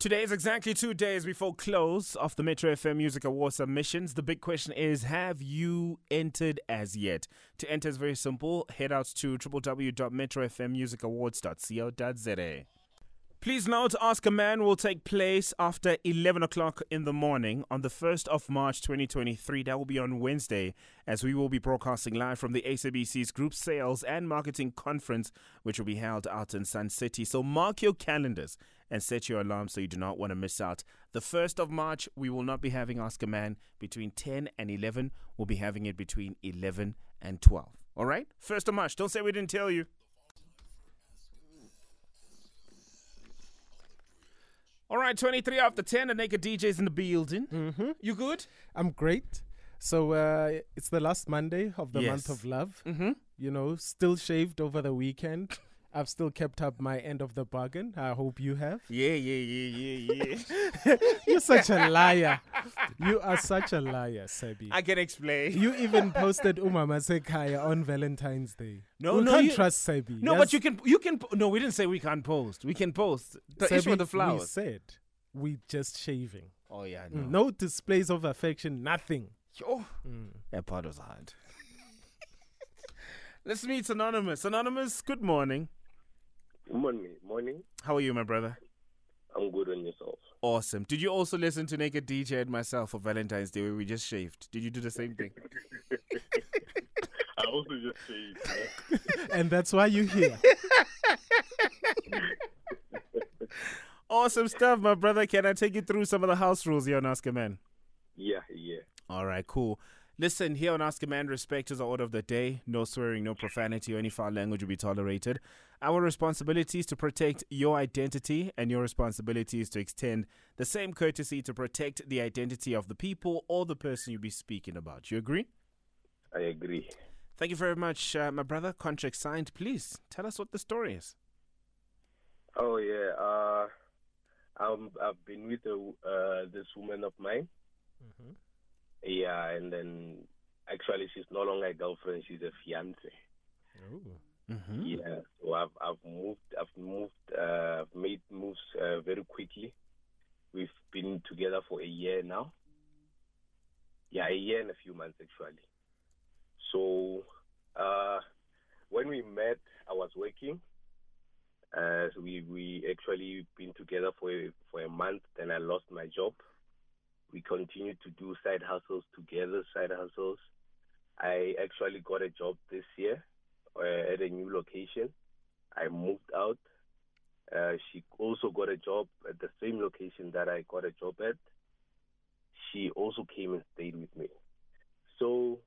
Today is exactly two days before close of the Metro FM Music Award submissions. The big question is Have you entered as yet? To enter is very simple. Head out to www.metrofmmusicawards.co.za. Please note, Ask a Man will take place after 11 o'clock in the morning on the 1st of March 2023. That will be on Wednesday, as we will be broadcasting live from the SABC's Group Sales and Marketing Conference, which will be held out in Sun City. So mark your calendars and set your alarm so you do not want to miss out. The 1st of March, we will not be having Ask a Man between 10 and 11. We'll be having it between 11 and 12. All right? 1st of March. Don't say we didn't tell you. All right, 23 after 10, the Naked DJs in the building. Mm-hmm. You good? I'm great. So uh, it's the last Monday of the month of love. Mm-hmm. You know, still shaved over the weekend. I've still kept up my end of the bargain. I hope you have. Yeah, yeah, yeah, yeah, yeah. You're such a liar. You are such a liar, Sebi. I can explain. you even posted Umama Sekaya on Valentine's Day. No, we no, can't you- trust Sebi. No, Yes, but you can, you can. No, we didn't say we can't post. We can post. The Sebi, issue with the We said we just shaving. Oh yeah, Mm, no. No displays of affection, nothing. Oh, Mm. that part was hard. Let's meet Anonymous. Anonymous, good morning. Morning, morning. How are you, my brother? I'm good on yourself. Awesome. Did you also listen to Naked DJ and myself for Valentine's Day where we just shaved? Did you do the same thing? I also just shaved. and that's why you're here. awesome stuff, my brother. Can I take you through some of the house rules here on Ask a Man? yeah, yeah. All right, cool. Listen, here on Ask a Man, respect is the order of the day. No swearing, no profanity, or any foul language will be tolerated. Our responsibility is to protect your identity, and your responsibility is to extend the same courtesy to protect the identity of the people or the person you'll be speaking about. You agree? I agree. Thank you very much, uh, my brother. Contract signed. Please tell us what the story is. Oh yeah. Uh, I'm, I've been with a, uh, this woman of mine. Mhm. Yeah, and then actually she's no longer a girlfriend. She's a fiance. Ooh. Mm-hmm. Yeah. So I've I've moved. I've moved. Uh, I've made moves uh, very quickly. We've been together for a year now. Yeah, a year and a few months actually. So uh, when we met, I was working. Uh, so we we actually been together for a, for a month. Then I lost my job. We continued to do side hustles together. Side hustles. I actually got a job this year uh, at a new location. I moved out. Uh, she also got a job at the same location that I got a job at. She also came and stayed with me. So,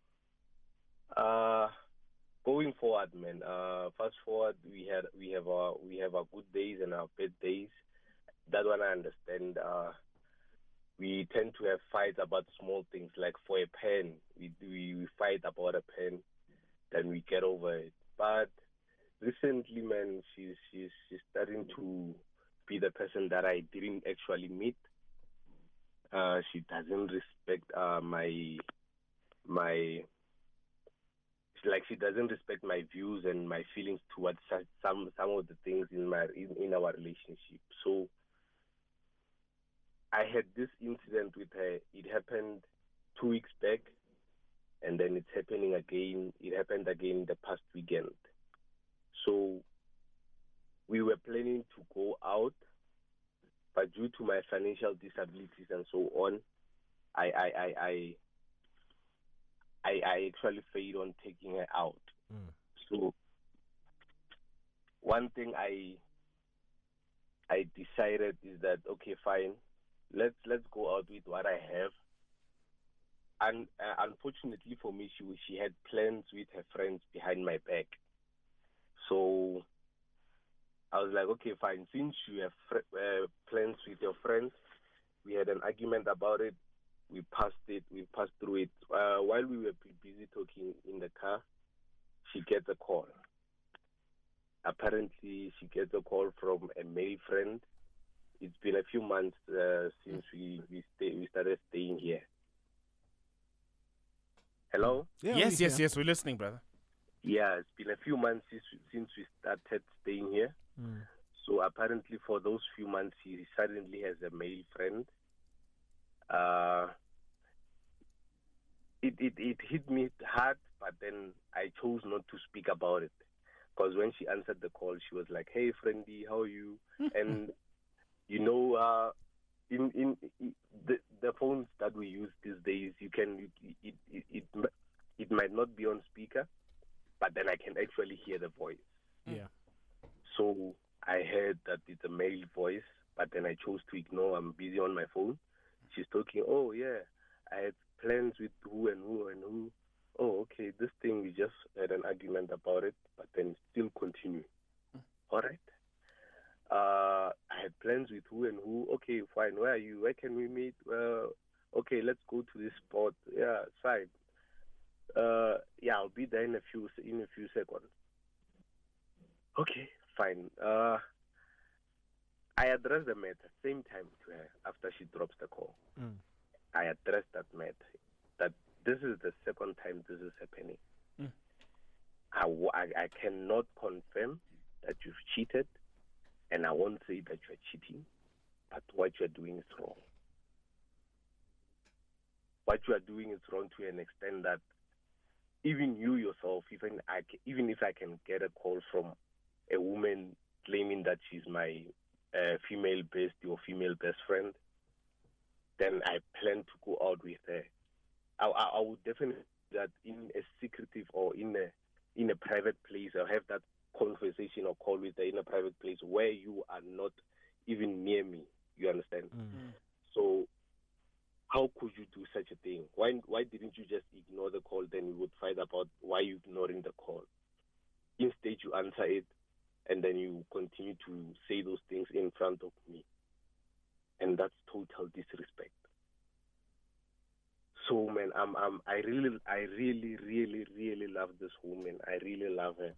uh, going forward, man. Uh, fast forward, we had we have our we have our good days and our bad days. That one I understand. Uh, we tend to have fights about small things, like for a pen, we we, we fight about a pen, then we get over it. But recently, man, she's she's she's starting to be the person that I didn't actually meet. Uh, she doesn't respect uh, my my like she doesn't respect my views and my feelings towards some some of the things in my in, in our relationship. So I had this incident with her. It happened two weeks back, and then it's happening again. It happened again the past weekend. So we were planning to go out, but due to my financial disabilities and so on, I I I I, I, I actually failed on taking her out. Mm. So one thing I I decided is that okay, fine, let's let's go out with what I have. And uh, unfortunately for me, she she had plans with her friends behind my back. So I was like, okay, fine. Since you have fr- uh, plans with your friends, we had an argument about it. We passed it. We passed through it. Uh, while we were busy talking in the car, she gets a call. Apparently, she gets a call from a male friend. It's been a few months uh, since we we, stay, we started staying here. Hello. Yeah, yes, yes, hear. yes. We're listening, brother. Yeah, it's been a few months since since we started staying here. Mm. So apparently apparently for those few months he suddenly has a male friend. Uh, it, it, it hit me hard, but then I chose not to speak about it. Because when she answered the call, she was like, "Hey, friendy, how are you?" and you know, uh, in, in in the the phones that we use these days, you can it it it, it might not be on speaker, but then I can actually hear the voice. Yeah. So I heard that it's a male voice, but then I chose to ignore. I'm busy on my phone. She's talking. Oh yeah, I had plans with who and who and who. Oh okay, this thing we just had an argument about it, but then still continue. All right. Uh, I had plans with who and who. Okay, fine. Where are you? Where can we meet? Well, okay, let's go to this spot. Yeah, fine. Uh, yeah, I'll be there in a few in a few seconds. Okay, fine. Uh, I addressed the matter same time to her after she drops the call. Mm. I addressed that matter that this is the second time this is happening. Mm. I cannot confirm that you've cheated, and I won't say that you're cheating, but what you're doing is wrong. What you are doing is wrong to an extent that even you yourself, even I, even if I can get a call from a woman claiming that she's my uh, female best or female best friend, then I plan to go out with her. I, I, I would definitely do that in a secretive or in a in a private place. I'll have that conversation or call with her in a private place where you are not even near me. You understand? Mm. So how could you do such a thing? Why why didn't you just ignore the call? Then we would fight about why you ignoring the call. Instead, you answer it, and then you continue to say those things in front of me, and that's total disrespect. So man, I'm I'm I really I really really really love this woman. I really love her.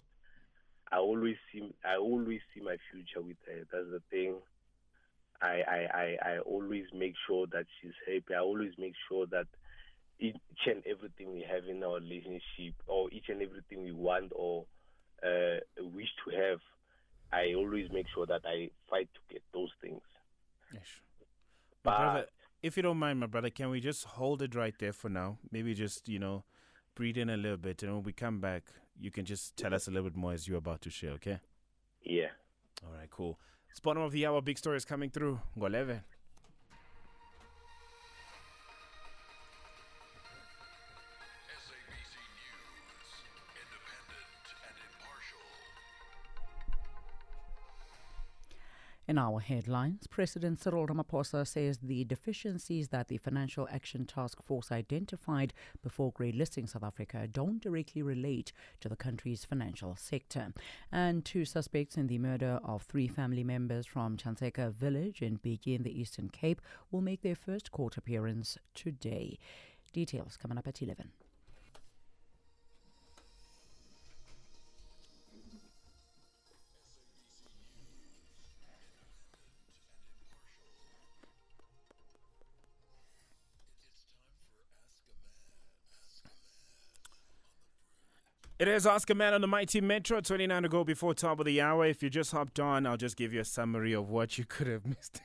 I always see I always see my future with her. That's the thing. I, I, I, I always make sure that she's happy. I always make sure that each and everything we have in our relationship, or each and everything we want or uh, wish to have, I always make sure that I fight to get those things. Yes. My But brother, if you don't mind, my brother, can we just hold it right there for now? Maybe just, you know, breathe in a little bit. And when we come back, you can just tell us a little bit more as you're about to share, okay? Yeah. All right, cool. It's bottom of the hour. Big stories coming through. Goleve. In our headlines, President Cyril Ramaphosa says the deficiencies that the Financial Action Task Force identified before grey listing South Africa don't directly relate to the country's financial sector. And two suspects in the murder of three family members from Chanseka village in Biki in the Eastern Cape will make their first court appearance today. Details coming up at 11. It is Ask a Man on the Mighty Metro. 29 to go before top of the hour. If you just hopped on, I'll just give you a summary of what you could have missed.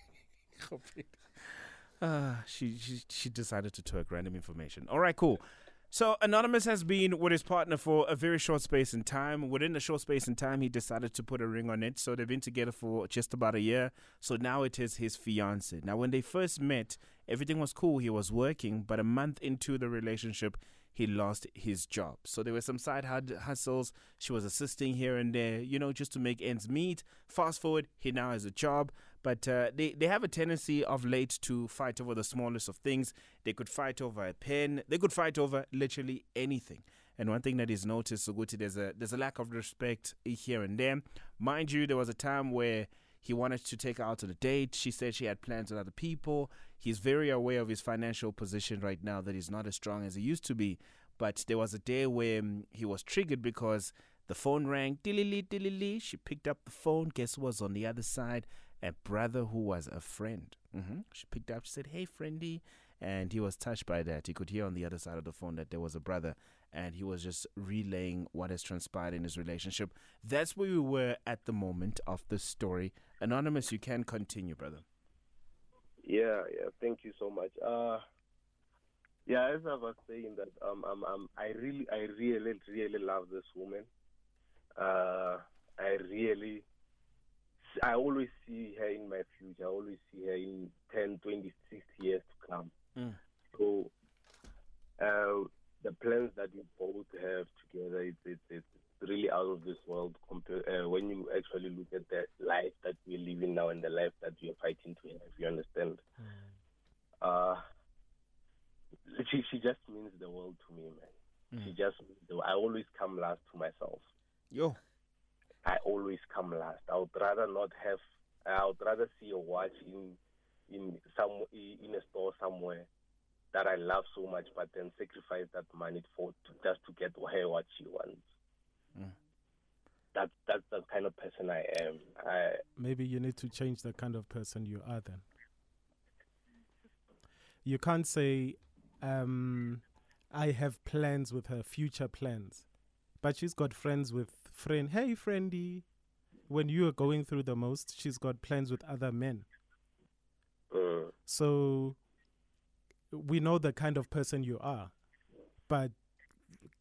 uh, she, she she decided to twerk random information. All right, cool. So Anonymous has been with his partner for a very short space in time. Within the short space in time, he decided to put a ring on it. So they've been together for just about a year. So now it is his fiance. Now, when they first met, everything was cool. He was working, but a month into the relationship, he lost his job. So there were some side hustles. She was assisting here and there, you know, just to make ends meet. Fast forward, he now has a job. But uh, they, they have a tendency of late to fight over the smallest of things. They could fight over a pen. They could fight over literally anything. And one thing that is noticed, Suguti, there's a there's a lack of respect here and there. Mind you, there was a time where he wanted to take her out on a date. She said she had plans with other people. He's very aware of his financial position right now that he's not as strong as he used to be. But there was a day where um, he was triggered because the phone rang. Dilly dilly. She picked up the phone. Guess who was on the other side? A brother who was a friend. hmm She picked up. She said, "Hey, friendy," and he was touched by that. He could hear on the other side of the phone that there was a brother and he was just relaying what has transpired in his relationship. That's where we were at the moment of the story. Anonymous, you can continue, brother. Yeah, yeah. Thank you so much. Uh, yeah, as I was saying that um, um, um, I really, I really, really love this woman. Uh, I really, I always see her in my future. I always see her in 10, 20, 60 years to come. Mm. So, uh, the plans that we both have together, it's, it's, it's really out of this world compared uh, when you actually look at the life that we're living now and the life that we are fighting to have. You understand? Uh, she she just means the world to me, man. She just means the, I always come last to myself. Yo. I always come last. I would rather not have. I would rather see a watch in in some in a store somewhere that I love so much, but then sacrifice that money for to, just to get her what she wants. Mm. That that's the kind of person I am. I Maybe you need to change the kind of person you are then. You can't say, um, I have plans with her, future plans. But she's got friends with friend. Hey, friendy. When you are going through the most, she's got plans with other men. mm, So we know the kind of person you are. But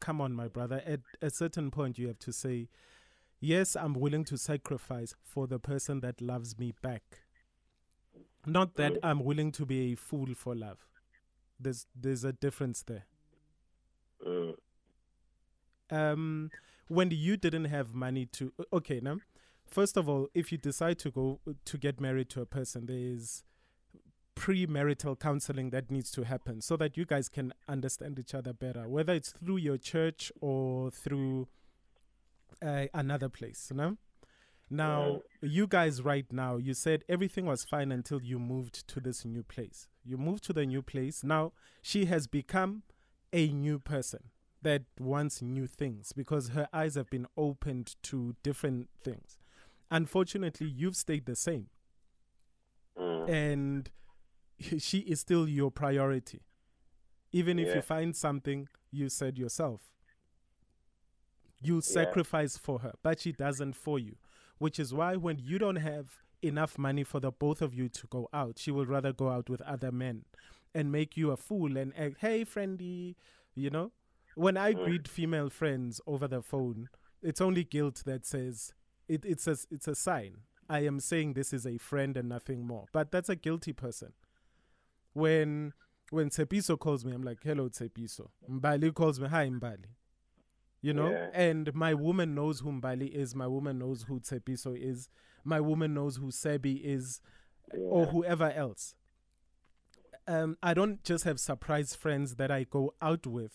come on, my brother. At a certain point, you have to say, yes, I'm willing to sacrifice for the person that loves me back. Not that I'm willing to be a fool for love. There's there's a difference there. mm, um when you didn't have money to okay now first of all if you decide to go to get married to a person there's premarital counseling that needs to happen so that you guys can understand each other better whether it's through your church or through uh, another place no now you guys right now you said everything was fine until you moved to this new place. You moved to the new place. Now she has become a new person that wants new things because her eyes have been opened to different things. Unfortunately, you've stayed the same, mm, and she is still your priority. Even if you find something, you said yourself, you sacrifice for her, but she doesn't for you. Which is why when you don't have enough money for the both of you to go out, she will rather go out with other men and make you a fool and act, hey, friendy, you know? When I Mm. greet female friends over the phone, it's only guilt that says it, it's a it's a sign. I am saying this is a friend and nothing more. But that's a guilty person. When when Tsepiso calls me, I'm like, hello Tsepiso. Mbali calls me, hi Mbali. You know? Yeah. And my woman knows who Mbali is, my woman knows who Tsepiso is, my woman knows who Sebi is, or whoever else. Um, I don't just have surprise friends that I go out with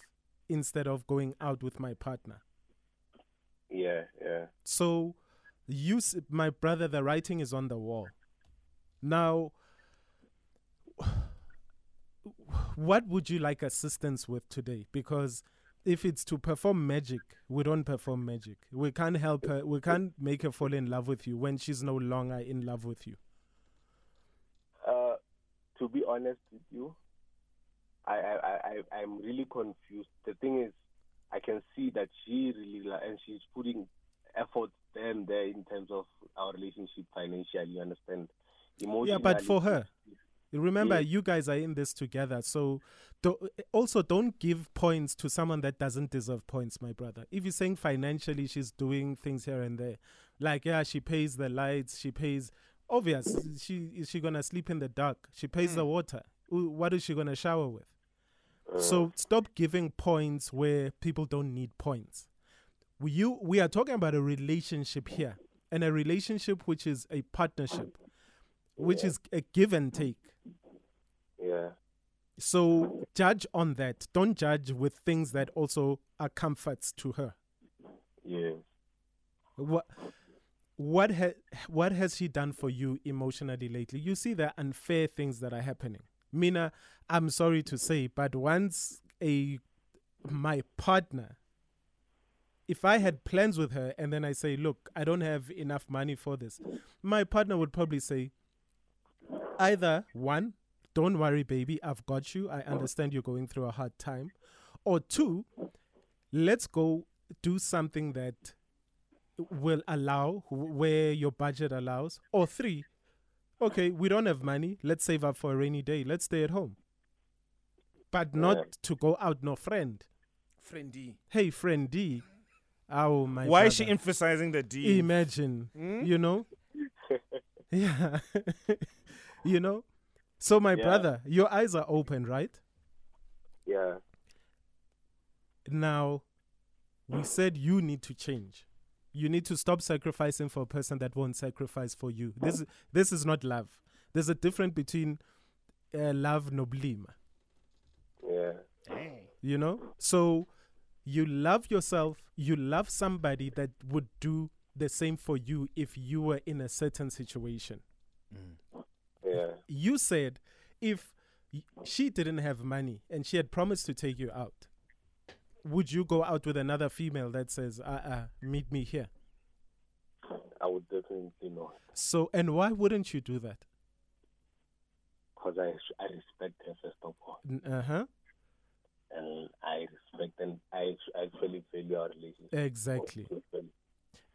instead of going out with my partner. yeah, yeah. So, you, my brother, the writing is on the wall. Now, what would you like assistance with today? Because if it's to perform magic, we don't perform magic. We can't help her. We can't make her fall in love with you when she's no longer in love with you. Uh, to be honest with you, I, I, I, I'm really confused. The thing is, I can see that she really, li- and she's putting effort there and there in terms of our relationship financially, you understand? Yeah, but for Emotionally, her, remember Yeah. you guys are in this together. So do, also don't give points to someone that doesn't deserve points, my brother. If you're saying financially she's doing things here and there, like yeah, she pays the lights, she pays. Obvious, she is she gonna sleep in the dark? She pays the mm. water. What is she gonna shower with? So mm. stop giving points where people don't need points. We, you, we are talking about a relationship here, and a relationship which is a partnership, which is a give and take. Yeah, So judge on that. Don't judge with things that also are comforts to her. yeah. What what ha- what has she done for you emotionally lately? You see the unfair things that are happening. Mina, I'm sorry to say, but once a my partner if I had plans with her and then I say, look, I don't have enough money for this, my partner would probably say, either one, don't worry, baby, I've got you. I understand you're going through a hard time. Or two, let's go do something that will allow where your budget allows. Or three, okay, we don't have money. Let's save up for a rainy day. Let's stay at home. But not Yeah. to go out, no friend. Friendy. Hey, friend D. Oh my Why is she emphasizing the D? Imagine, Hmm? you know? yeah. you know? So, my Yeah. brother, your eyes are open, right? Yeah. Now, we said you need to change. You need to stop sacrificing for a person that won't sacrifice for you. This, is- this is not love. There's a difference between uh, love noblime, Yeah. you know? So, you love yourself, you love somebody that would do the same for you if you were in a certain situation. Yeah. you said if she didn't have money and she had promised to take you out, would you go out with another female that says, uh uh, meet me here? I would definitely not. So, and why wouldn't you do that? Because I, I respect her, first of all. Uh huh. And I respect and I act- actually value our relationship. Exactly.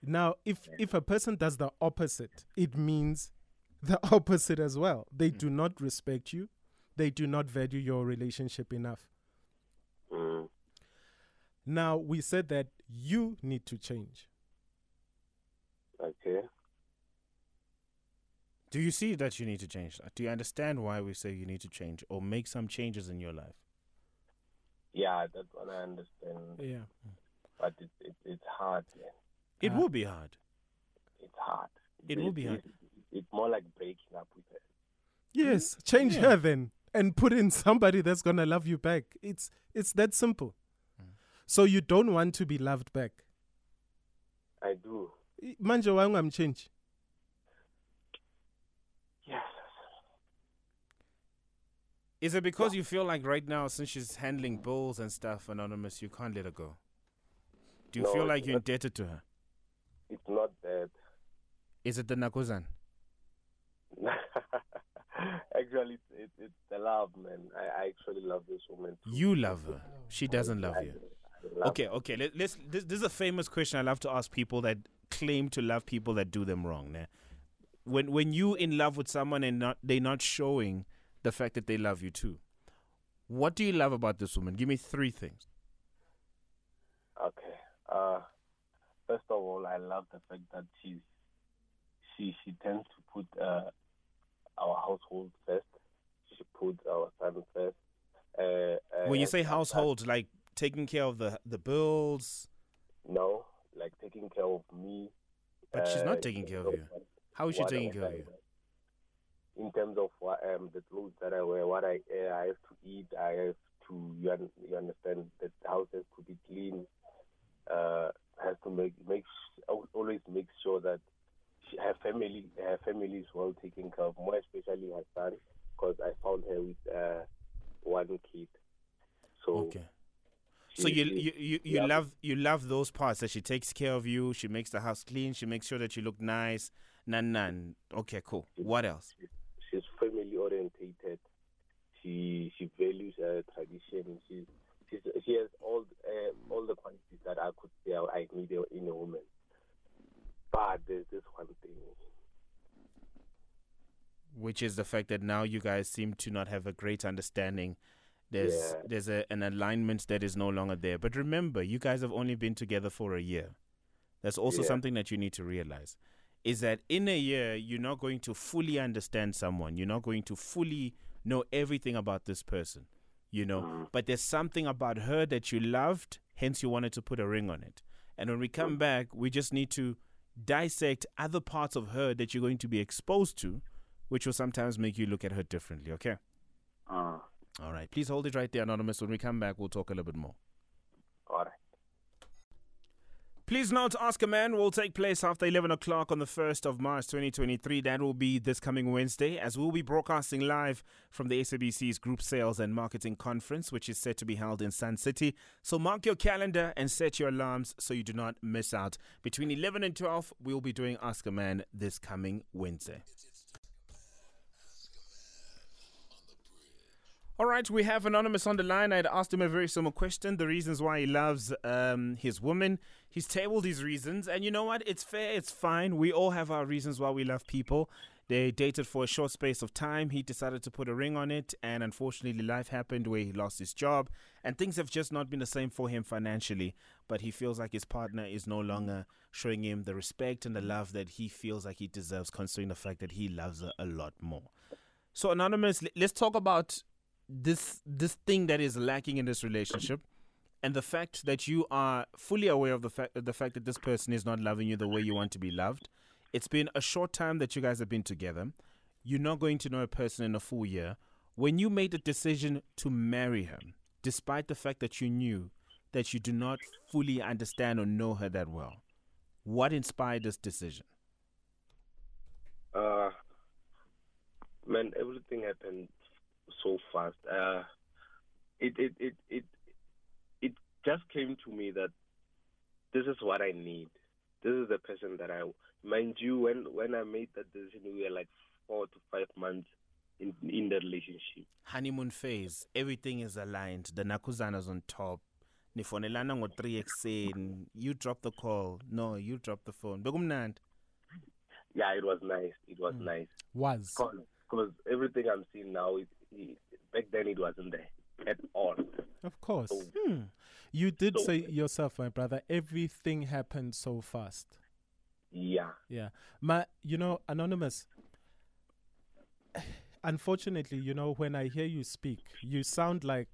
Now, if if a person does the opposite, it means the opposite as well. They do not respect you. They do not value your relationship enough. Mm. Now, we said that you need to change. Okay. Do you see that you need to change? Do you understand why we say you need to change or make some changes in your life? Yeah, that's what I understand. Yeah. But it, it, it's hard, man. It Uh, will be hard. It's hard. It will be hard. It's, it's more like breaking up with her. Yes, mm-hmm. change Yeah. her then and put in somebody that's gonna love you back. It's it's that simple. Mm. So you don't want to be loved back. I do. I- Manje why ungamchange? Yes. Is it because you feel like right now, since she's handling bills and stuff, Anonymous, you can't let her go? Do you No, feel like you're not- indebted to her? It's not that. Is it the Nakuzan? actually, it's, it's, it's the love, man. I, I actually love this woman. Too. You love her. She doesn't love I- you. I love Okay, okay. Let, let's. This, this is a famous question I love to ask people that claim to love people that do them wrong. Nah? When when you in love with someone and not they're not showing the fact that they love you too. What do you love about this woman? Give me three things. Okay. Uh, first of all, I love the fact that she's she she tends to put uh, our household first. She puts our son first. Uh, uh, When you say household, like taking care of the the bills, no, like taking care of me. but she's uh, not taking care of you. How is she taking care of you? In terms of what um the clothes that I wear, what I uh, I have to eat, I have to you, un- you understand that the house has to be clean. Uh, has to make make always make sure that her family her family is well taken care of. More especially her son, because I found her with uh, one kid. So Okay. So you she- you you, you yeah. love you love those parts that she takes care of you. She makes the house clean. She makes sure that you look nice. Nan nan. Okay, cool. What else? she's family orientated. She she values her tradition. She's, she's she has all uh, all the qualities that I could say I need in a woman. But there's this one thing. Which is the fact that now you guys seem to not have a great understanding. There's Yeah. there's a, an alignment that is no longer there. But remember, you guys have only been together for a year. That's also Yeah. something that you need to realize. Is that in a year you're not going to fully understand someone. You're not going to fully know everything about this person. You know, Mm. but there's something about her that you loved, hence you wanted to put a ring on it. And when we come back, we just need to dissect other parts of her that you're going to be exposed to, which will sometimes make you look at her differently, okay? Uh, All right. Please hold it right there, Anonymous. When we come back, we'll talk a little bit more. all right. Please note, Ask a Man will take place after 11 o'clock on the 1st of March 2023. That will be this coming Wednesday, as we'll be broadcasting live from the SABC's Group Sales and Marketing Conference, which is set to be held in Sun City. So mark your calendar and set your alarms so you do not miss out. Between 11 and 12, we'll be doing Ask a Man this coming Wednesday. All right, we have Anonymous on the line. I'd asked him a very similar question the reasons why he loves um, his woman. He's tabled his reasons, and you know what? It's fair, it's fine. We all have our reasons why we love people. They dated for a short space of time. He decided to put a ring on it, and unfortunately, life happened where he lost his job, and things have just not been the same for him financially. But he feels like his partner is no longer showing him the respect and the love that he feels like he deserves, considering the fact that he loves her a lot more. So, Anonymous, let's talk about this this thing that is lacking in this relationship and the fact that you are fully aware of the fact the fact that this person is not loving you the way you want to be loved it's been a short time that you guys have been together. You're not going to know a person in a full year. When you made the decision to marry her despite the fact that you knew that you do not fully understand or know her that well what inspired this decision? Uh, man, everything happened so fast. Uh, it, it, it, it, it just came to me that this is what I need. This is the person that I, mind you, when, when I made that decision, we were like four to five months in, in the relationship. honeymoon phase everything is aligned the nakuzana's on top nifonelana ngo-3 ekuseni you drop the call no you drop the phone bekumnandi Yeah, it was nice. It was Mm. nice. Was. Because everything I'm seeing now, it, back then it wasn't there at all. Of course. So- Hmm. You did So- say yourself, my brother, everything happened so fast. Yeah. Yeah. My, you know, Anonymous, unfortunately, you know, when I hear you speak, you sound like,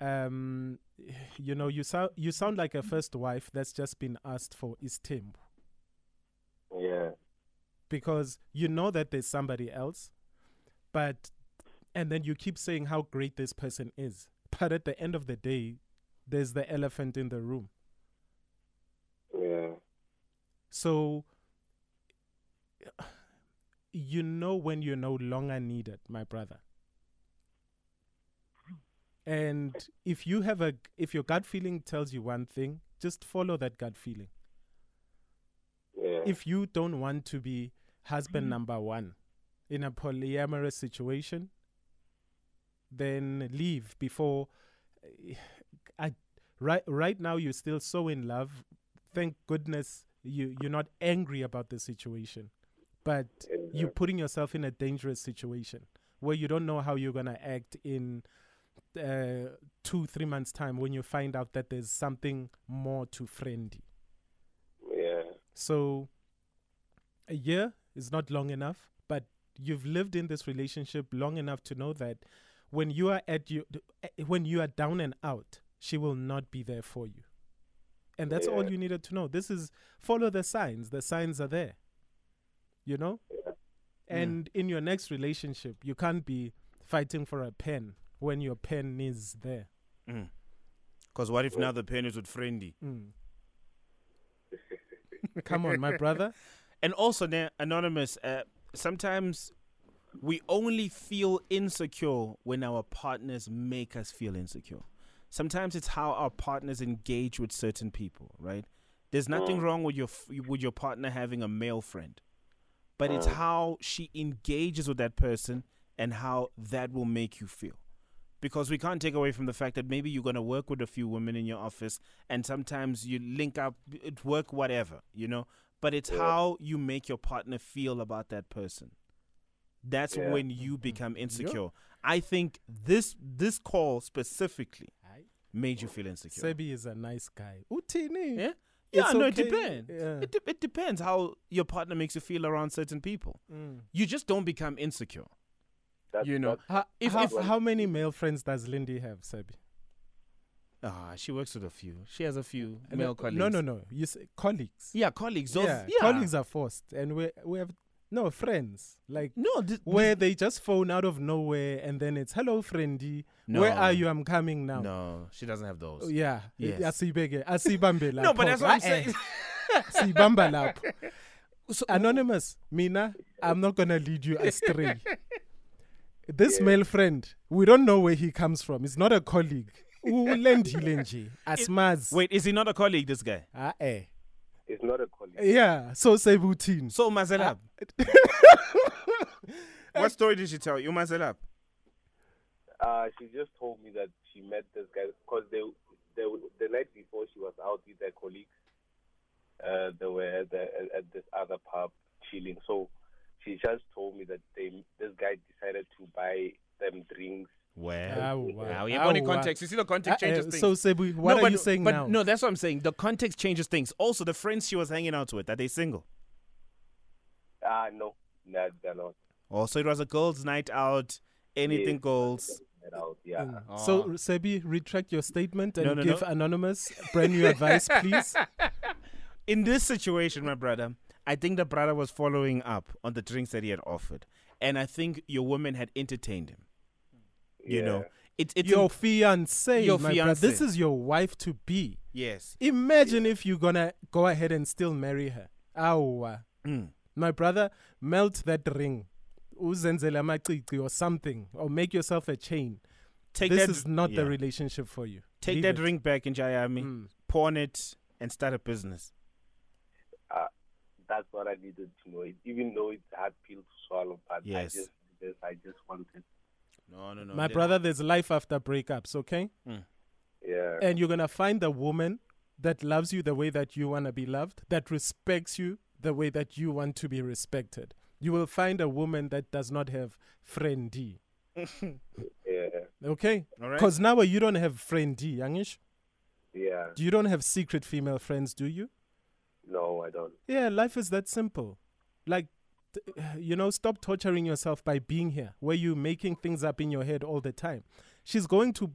um, you know, you sound you sound like a first wife that's just been asked for istembu Yeah. because you know that there's somebody else, but and then you keep saying how great this person is, but at the end of the day, there's the elephant in the room. Yeah. So you know when you're no longer needed, my brother. And if you have a if your gut feeling tells you one thing, just follow that gut feeling. Yeah. If you don't want to be husband number 1 in a polyamorous situation, then leave before I right right now you're still so in love. Thank goodness you you're not angry about the situation. But you're putting yourself in a dangerous situation where you don't know how you're going to act in uh, two, three months' time when you find out that there's something more to friendy. yeah. So a year is not long enough, but you've lived in this relationship long enough to know that when you are at you when you are down and out, she will not be there for you. And that's all you needed to know. This is follow the signs. The signs are there. You know? And in your next relationship, you can't be fighting for a pen when your pen is there. Because what if now the pen is with friendy? Mm. Come on, my brother. And also, now, Anonymous, uh, sometimes we only feel insecure when our partners make us feel insecure. Sometimes it's how our partners engage with certain people, right? There's nothing mm. wrong with your with your partner having a male friend, but it's mm. how she engages with that person and how that will make you feel. Because we can't take away from the fact that maybe you're going to work with a few women in your office and sometimes you link up at work, whatever, you know. But it's how you make your partner feel about that person. That's Yeah. when you become insecure. I think this this call specifically made you feel insecure. Sebi is a nice guy. Utini. Yeah, yeah. It's no, okay. it depends. Yeah. It, de- it depends how your partner makes you feel around certain people. Mm. You just don't become insecure. That's, You know, How, If- how, if- how many male friends does Lindy have, Sebi? Ah, she works with a few. She has a few No- male colleagues. No, no, no. You say colleagues. Yeah, colleagues. Those, yeah, yeah, colleagues are forced, and we we have no friends. Like No, th- where they just phone out of nowhere, and then it's hello, friendy. Where are you? I'm coming now. No, she doesn't have those. Oh, yeah, Yes. asibeke, asibambe No, but that's what I'm eh, saying. Sibamba lapho. So- Anonymous, Mina, I'm not gonna lead you astray. This male friend, we don't know where he comes from. He's not a colleague. Ulendile nje, asmazi. Wait, is he not a colleague? This guy. Ah, eh. It's not a colleague. Yeah, so sebutin. So Mazelab. what story did she tell you, Mazelab? Uh, she just told me that she met this guy because they, they, the night before she was out with her colleagues. Uh, they were at, the, at this other pub chilling. So she just told me that they, this guy decided to buy them drinks. Well, Wow! now you're putting awa. context. You see, the context Uh, uh, changes things. so Sebu, what no, are but, you saying but now? No, that's what I'm saying. The context changes things. Also, the friends she was hanging out with, are they single? Ah, no, no, they're not. Also, it was a girls' night out. Anything Yes. goes. Out, yeah. Mm. So Sebi, retract your statement and No, no, give no. anonymous brand new advice, please. In this situation, my brother, I think the brother was following up on the drinks that he had offered, and I think your woman had entertained him. You know, it's it's your im- fiance, Your my brother. This is your wife to be. yes. Imagine if you're gonna go ahead and still marry her. Awa. Mm. My brother, melt that ring. Uzenzele amacici or something. Or make yourself a chain. Take this that. is not yeah. the relationship for you. Take Leave that it. ring back in Jayami, Mm. pawn it, and start a business. That's what I needed to know. Even though it's hard pill to swallow, but Yes. I just, just, I just wanted. No, no, no. My they- brother, there's life after breakups, okay? Hmm. Yeah. And you're gonna find a woman that loves you the way that you wanna be loved, that respects you the way that you want to be respected. You will find a woman that does not have friendy. yeah. Okay? All right. Because now you don't have friendy, Yangish. Yeah. You don't have secret female friends, do you? No, I don't. Yeah, life is that simple. Like, t- you know, stop torturing yourself by being here, where you're making things up in your head all the time. She's going to,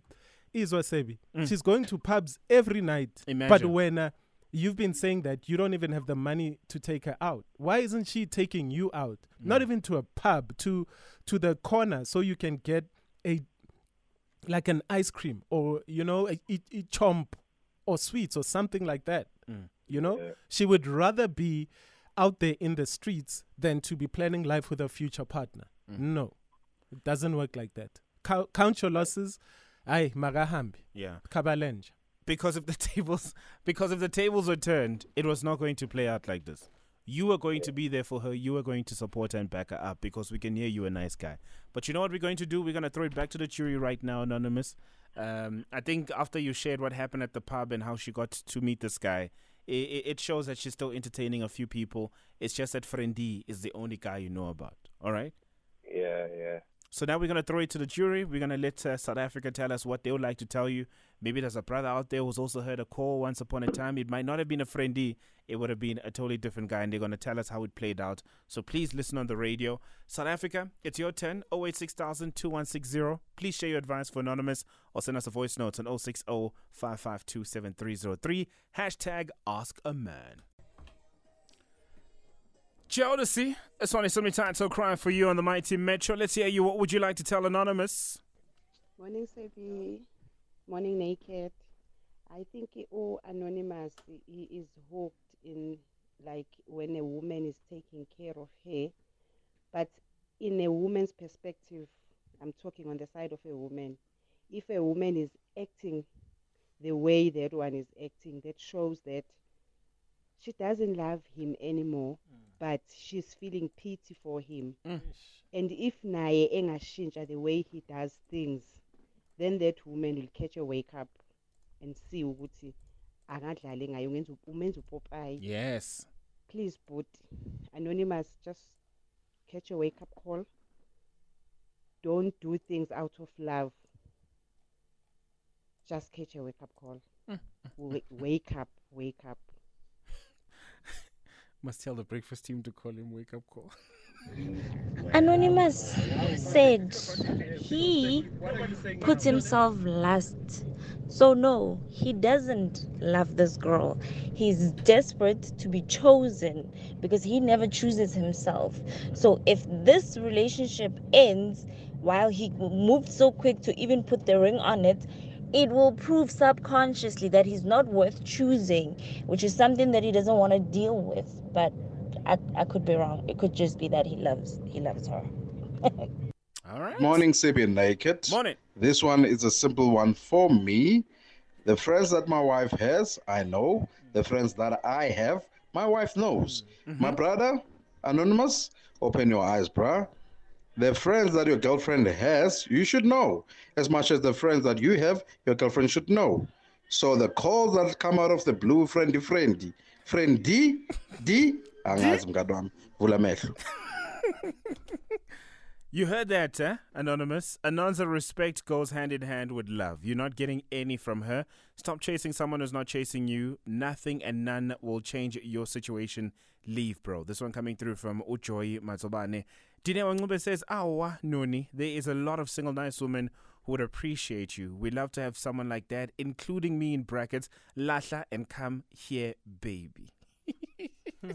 Izwa Sebi, Mm. she's going to pubs every night. But when uh, you've been saying that you don't even have the money to take her out, why isn't she taking you out? Not even to a pub, to to the corner, so you can get a like an ice cream or you know a, a, a chomp or sweets or something like that. Mm. You know, Yeah. she would rather be out there in the streets than to be planning life with a future partner. Mm. No, it doesn't work like that. Cou- count your losses. Ay, magahambi, Yeah. kabalenja. because if the tables because if the tables were turned, it was not going to play out like this. You were going to be there for her. You were going to support her and back her up because we can hear you a nice guy. But you know what we're going to do? We're going to throw it back to the jury right now, anonymous. Um, I think after you shared what happened at the pub and how she got to meet this guy, it, it shows that she's still entertaining a few people. It's just that Friendy is the only guy you know about. All right. Yeah, yeah. So now we're going to throw it to the jury. We're going to let uh, South Africa tell us what they would like to tell you. Maybe there's a brother out there who's also heard a call once upon a time. It might not have been a friendly, it would have been a totally different guy, and they're going to tell us how it played out. So please listen on the radio. South Africa, it's your turn 086 2160. Please share your advice for Anonymous or send us a voice note on 060 552 7303. Hashtag Ask a Man. Geodesy, this one is something title crying for you on the Mighty Metro. Let's hear you. What would you like to tell Anonymous? Morning, Sebi. Morning, Naked. I think he- oh, Anonymous, he is hooked in like when a woman is taking care of her. But in a woman's perspective, I'm talking on the side of a woman. If a woman is acting the way that one is acting, that shows that she doesn't love him anymore, mm. But she's feeling pity for him. Mm. And if naye engashintsha the way he does things, then that woman will catch a wake up and see ukuthi angadlali ngayo ungenza up- umenza upopayi. Yes. please but anonymous just catch a wake up call. Don't do things out of love. Just catch a wake up call. Mm. Wake up wake up Must tell the breakfast team to call him wake up call. Anonymous said he puts himself last. So, no, he doesn't love this girl. He's desperate to be chosen because he never chooses himself. So, if this relationship ends while he moved so quick to even put the ring on it, it will prove subconsciously that he's not worth choosing, which is something that he doesn't want to deal with. But I, I could be wrong. It could just be that he loves he loves her. All right. Morning, Sebi and Naked. Morning. This one is a simple one for me. The friends that my wife has, I know. The friends that I have, my wife knows. Mm-hmm. My brother, Anonymous, open your eyes, bruh. The friends that your girlfriend has, you should know. As much as the friends that you have, your girlfriend should know. So the calls that come out of the blue, friendly, friendly, friend D, D, angazi mngani wami, vula amehlo. You heard that, eh? Anonymous. Anonza respect goes hand in hand with love. You're not getting any from her. Stop chasing someone who's not chasing you. Nothing and none will change your situation. Leave, bro. This one coming through from Ujoy Matsobane. Dine Wangube says, Awa, Noni, there is a lot of single nice women who would appreciate you. We love to have someone like that, including me in brackets. Lasha and come here, baby. Hmm.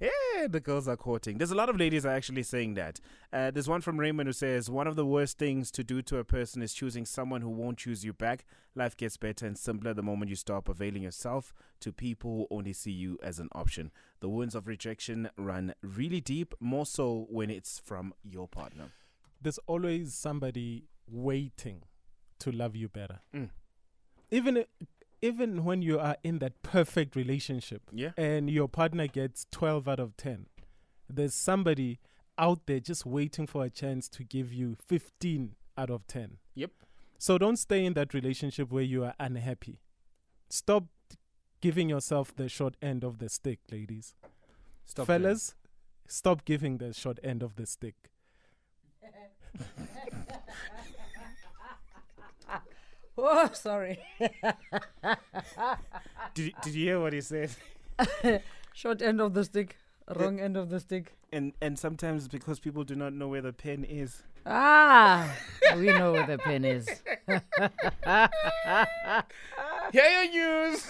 Yeah, the girls are courting. There's a lot of ladies are actually saying that. Uh, there's one from Raymond who says one of the worst things to do to a person is choosing someone who won't choose you back. Life gets better and simpler the moment you stop availing yourself to people who only see you as an option. The wounds of rejection run really deep, more so when it's from your partner. There's always somebody waiting to love you better. Mm. Even even when you are in that perfect relationship Yeah. and your partner gets 12 out of 10, there's somebody out there just waiting for a chance to give you 15 out of 10. Yep. So don't stay in that relationship where you are unhappy. Stop giving yourself the short end of the stick, ladies. Stop Fellas, stop giving the short end of the stick. Oh, sorry. Did, did you hear what he said? Short end of the stick, wrong end of the stick. And and sometimes because people do not know where the pen is. Ah, we know where the pen is. Here your news.